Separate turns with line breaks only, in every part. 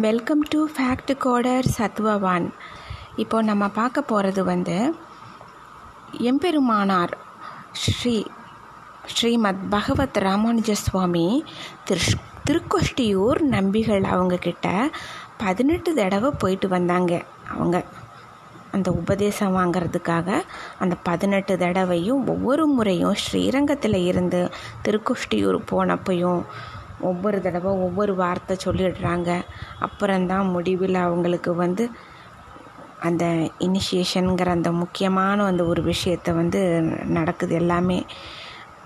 Welcome to fact coder Sathvavan இப்போ நம்ம பார்க்க போகிறது வந்து எம்பெருமானார் ஸ்ரீ ஸ்ரீமத் பகவத் ராமானுஜ சுவாமி திரு திருக்கொஷ்டியூர் நம்பிகள் அவங்கக்கிட்ட பதினெட்டு தடவை போயிட்டு வந்தாங்க. அவங்க அந்த உபதேசம் வாங்கிறதுக்காக அந்த பதினெட்டு தடவையும் ஒவ்வொரு முறையும் ஸ்ரீரங்கத்தில் இருந்து திருக்கொஷ்டியூர் போனப்பையும் ஒவ்வொரு தடவை ஒவ்வொரு வார்த்தை சொல்லிடுறாங்க. அப்புறம்தான் முடிவில் அவங்களுக்கு வந்து அந்த இனிஷியேஷனுங்கிற அந்த முக்கியமான அந்த ஒரு விஷயத்த வந்து நடக்குது எல்லாமே.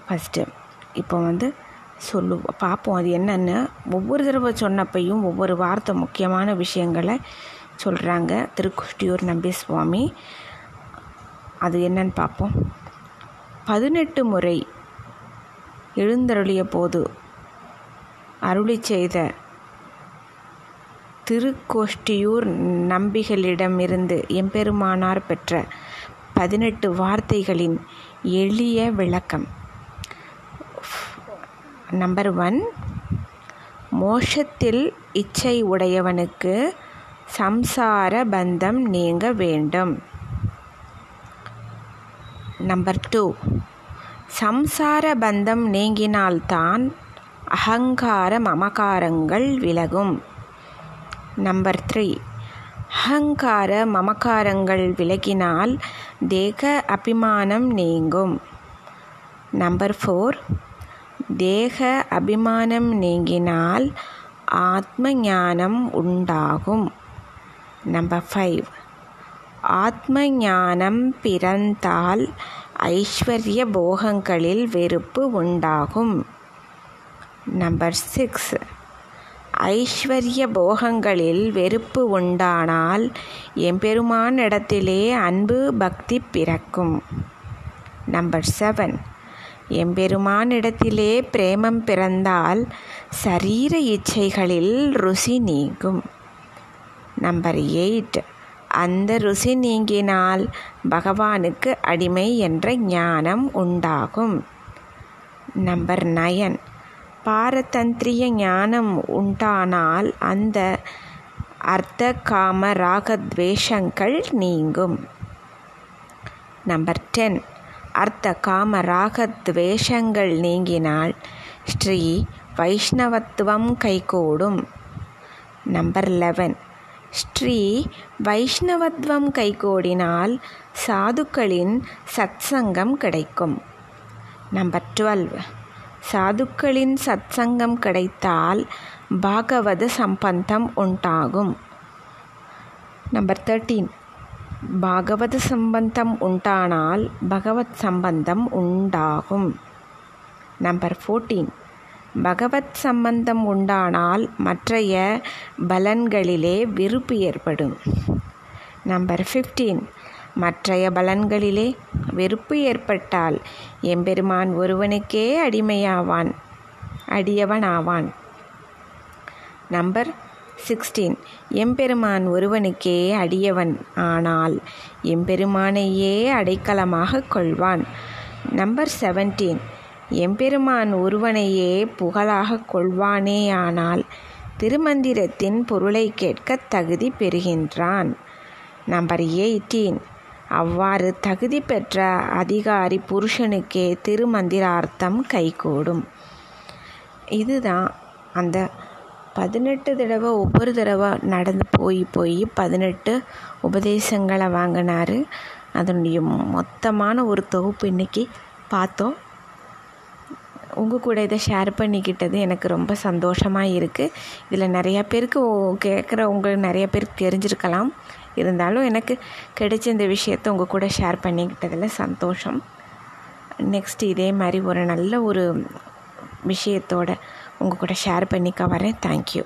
ஃபஸ்ட்டு இப்போ வந்து சொல்லு பார்ப்போம் அது என்னென்னு. ஒவ்வொரு தடவை சொன்னப்பையும் ஒவ்வொரு வார்த்தை முக்கியமான விஷயங்களை சொல்கிறாங்க திருக்குஷ்டியூர் நம்பி சுவாமி அது என்னன்னு பார்ப்போம். பதினெட்டு முறை எழுந்தருளிய போது அருளி செய்த திருக்கோஷ்டியூர் நம்பிகளிடமிருந்து எம்பெருமானார் பெற்ற பதினெட்டு வார்த்தைகளின் எளிய விளக்கம். நம்பர் ஒன் மோஷத்தில் இச்சை உடையவனுக்கு சம்சார பந்தம் நீங்க வேண்டும். நம்பர் டூ சம்சார பந்தம் நீங்கினால்தான் அகங்கார மமகாரங்கள் விலகும். நம்பர் த்ரீ அகங்கார மமகாரங்கள் விலகினால் தேக அபிமானம் நீங்கும். நம்பர் ஃபோர் தேக அபிமானம் நீங்கினால் ஆத்ம ஞானம் உண்டாகும். நம்பர் ஃபைவ் ஆத்ம ஞானம் பிறந்தால் ஐஸ்வர்ய போகங்களில் வெறுப்பு உண்டாகும். நம்பர் சிக்ஸ் ஐஸ்வர்ய போகங்களில் வெறுப்பு உண்டானால் எம்பெருமானிடத்திலே அன்பு பக்தி பிறக்கும். நம்பர் செவன் எம்பெருமானிடத்திலே பிரேமம் பிறந்தால் சரீர இச்சைகளில் ருசி நீங்கும். நம்பர் எயிட் அந்த ருசி நீங்கினால் பகவானுக்கு அடிமை என்ற ஞானம் உண்டாகும். நம்பர் நயன் பாரதந்திரிய ஞானம் உண்டானால் அந்த அர்த்த காம ராகத்வேஷங்கள் நீங்கும். Number ten. அர்த்த காம ராகத்வேஷங்கள் நீங்கினால் ஸ்ரீ வைஷ்ணவத்துவம் கைகூடும். Number eleven. ஸ்ரீ வைஷ்ணவத்வம் கைகூடினால் சாதுக்களின் சத்சங்கம் கிடைக்கும். நம்பர் டுவெல்வ் சாதுக்களின் சத்சங்கம் கிடைத்தால் பாகவத சம்பந்தம் உண்டாகும். நம்பர் தேர்ட்டீன் பாகவத சம்பந்தம் உண்டானால் பகவத் சம்பந்தம் உண்டாகும். நம்பர் ஃபோர்டீன் பகவத் சம்பந்தம் உண்டானால் மற்றைய பலன்களிலே விருப்பு ஏற்படும். நம்பர் ஃபிஃப்டீன் மற்றைய பலன்களிலே வெறுப்பு ஏற்பட்டால் எம்பெருமான் ஒருவனுக்கே அடிமையாவான் அடியவனாவான். நம்பர் சிக்ஸ்டீன் எம்பெருமான் ஒருவனுக்கே அடியவன் ஆனால் எம்பெருமானையே அடைக்கலமாக கொள்வான். நம்பர் செவன்டீன் எம்பெருமான் ஒருவனையே புகழாக கொள்வானே ஆனால் திருமந்திரத்தின் பொருளை கேட்க தகுதி பெறுகின்றான். நம்பர் எயிட்டீன் அவ்வாறு தகுதி பெற்ற அதிகாரி புருஷனுக்கே திருமந்திரார்த்தம் கைகூடும். இதுதான் அந்த பதினெட்டு தடவை ஒவ்வொரு தடவை நடந்து போய் போய் பதினெட்டு உபதேசங்களை வாங்கினார். அதனுடைய மொத்தமான ஒரு தொகுப்பு இன்றைக்கி பார்த்தோம். உங்கள் கூட இதை ஷேர் பண்ணிக்கிட்டது எனக்கு ரொம்ப சந்தோஷமாக இருக்குது இதில் நிறையா பேருக்கு கேட்குறவங்க நிறைய பேருக்கு தெரிஞ்சிருக்கலாம். இருந்தாலும் எனக்கு கிடைச்ச இந்த விஷயத்த உங்கள் கூட ஷேர் பண்ணிக்கிட்டதில் சந்தோஷம். நெக்ஸ்ட் இதே மாதிரி ஒரு நல்ல ஒரு விஷயத்தோட உங்கள் கூட ஷேர் பண்ணிக்க வரேன். தேங்க்யூ